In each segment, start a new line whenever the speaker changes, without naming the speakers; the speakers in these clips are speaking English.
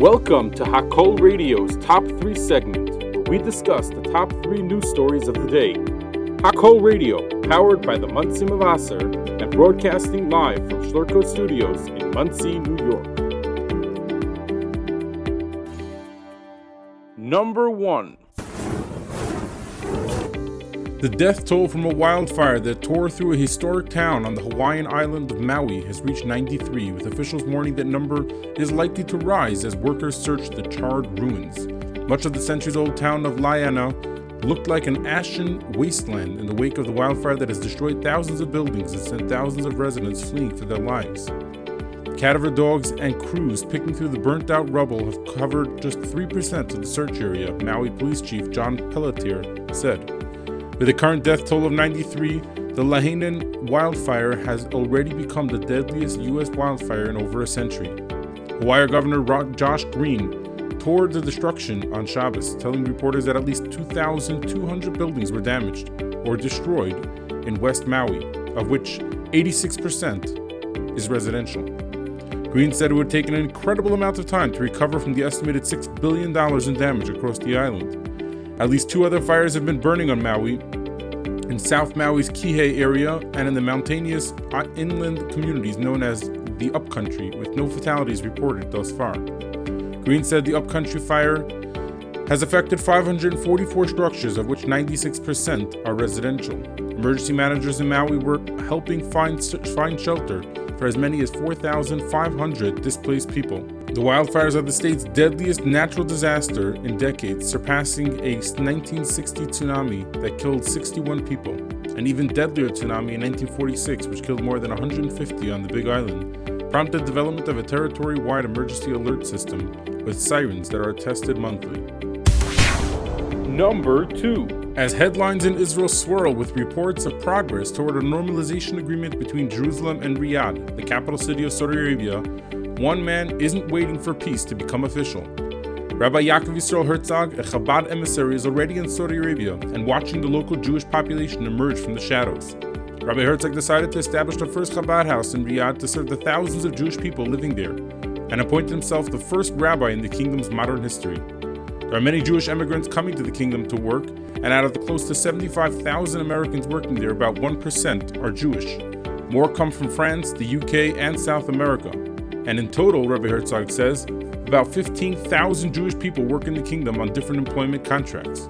Welcome to Hakol Radio's Top 3 segment, where we discuss the top 3 news stories of the day. Hakol Radio, powered by the Monsey Mavasser and broadcasting live from Schlurko Studios in Monsey, New York. Number 1 the death toll from a wildfire that tore through a historic town on the Hawaiian island of Maui has reached 93, with officials warning that number is likely to rise as workers search the charred ruins. Much of the centuries old town of Lahaina looked like an ashen wasteland in the wake of the wildfire that has destroyed thousands of buildings and sent thousands of residents fleeing for their lives. Cadaver dogs and crews picking through the burnt out rubble have covered just 3% of the search area, Maui Police Chief John Pelletier said. With a current death toll of 93, the Lahaina wildfire has already become the deadliest U.S. wildfire in over a century. Hawaii Governor Josh Green toured the destruction on Shabbos, telling reporters that at least 2,200 buildings were damaged or destroyed in West Maui, of which 86% is residential. Green said it would take an incredible amount of time to recover from the estimated $6 billion in damage across the island. At least two other fires have been burning on Maui, in South Maui's Kihei area, and in the mountainous uh, inland communities known as the Upcountry, with no fatalities reported thus far. Green said the Upcountry fire has affected 544 structures, of which 96% are residential. Emergency managers in Maui were helping find, find shelter for as many as 4,500 displaced people. The wildfires are the state's deadliest natural disaster in decades, surpassing a 1960 tsunami that killed 61 people, an even deadlier tsunami in 1946, which killed more than 150 on the Big Island, prompted development of a territory-wide emergency alert system with sirens that are tested monthly. Number 2 as headlines in Israel swirl with reports of progress toward a normalization agreement between Jerusalem and Riyadh, the capital city of Saudi Arabia, one man isn't waiting for peace to become official. Rabbi Yaakov Yisrael Herzog, a Chabad emissary, is already in Saudi Arabia and watching the local Jewish population emerge from the shadows. Rabbi Herzog decided to establish the first Chabad house in Riyadh to serve the thousands of Jewish people living there, and appointed himself the first rabbi in the kingdom's modern history. There are many Jewish immigrants coming to the kingdom to work, and out of the close to 75,000 Americans working there, about 1% are Jewish. More come from France, the UK, and South America. And in total, Rabbi Herzog says, about 15,000 Jewish people work in the kingdom on different employment contracts.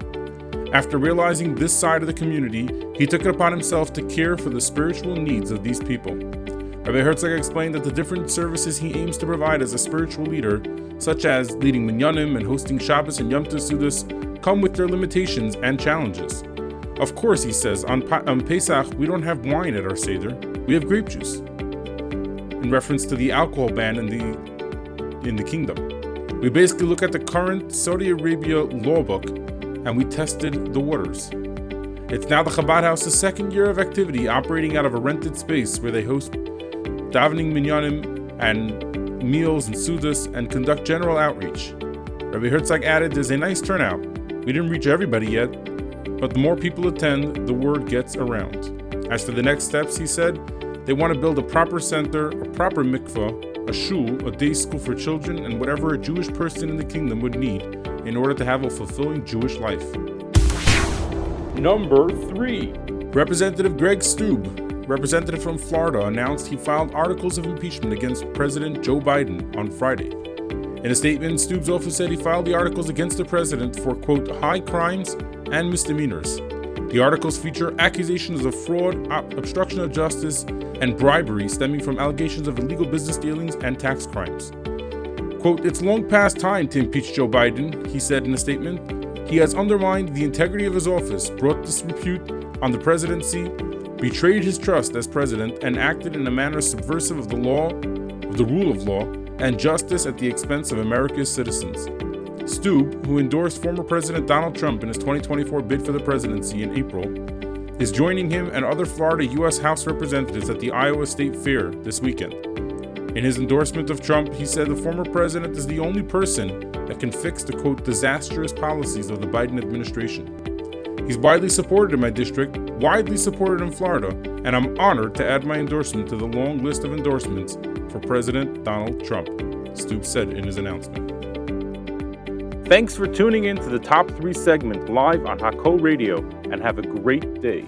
After realizing this side of the community, he took it upon himself to care for the spiritual needs of these people. Rabbi Herzog explained that the different services he aims to provide as a spiritual leader, such as leading minyanim and hosting Shabbos and Yom Tov come with their limitations and challenges. Of course, he says, on, pa- on Pesach, we don't have wine at our Seder, we have grape juice. In reference to the alcohol ban in the, in the kingdom. We basically look at the current Saudi Arabia law book and we tested the waters. It's now the Chabad House's second year of activity operating out of a rented space where they host davening minyanim and meals and sudas, and conduct general outreach. Rabbi Herzog added, There's a nice turnout. We didn't reach everybody yet, but the more people attend, the word gets around. As for the next steps, he said, they want to build a proper center, a proper mikvah, a shul, a day school for children, and whatever a Jewish person in the kingdom would need in order to have a fulfilling Jewish life. Number 3 Representative Greg Steube representative from Florida announced he filed articles of impeachment against President Joe Biden on Friday. In a statement, Steube's office said he filed the articles against the president for, quote, high crimes and misdemeanors. The articles feature accusations of fraud, obstruction of justice, and bribery stemming from allegations of illegal business dealings and tax crimes. Quote, It's long past time to impeach Joe Biden, he said in a statement. He has undermined the integrity of his office, brought disrepute on the presidency, betrayed his trust as president, and acted in a manner subversive of the law, of the rule of law, and justice at the expense of America's citizens. Steube, who endorsed former President Donald Trump in his 2024 bid for the presidency in April, is joining him and other Florida U.S. House representatives at the Iowa State Fair this weekend. In his endorsement of Trump, he said the former president is the only person that can fix the quote disastrous policies of the Biden administration. He's widely supported in my district, widely supported in Florida, and I'm honored to add my endorsement to the long list of endorsements for President Donald Trump, Steube said in his announcement. Thanks for tuning in to the Top 3 segment live on Hakol Radio and have a great day.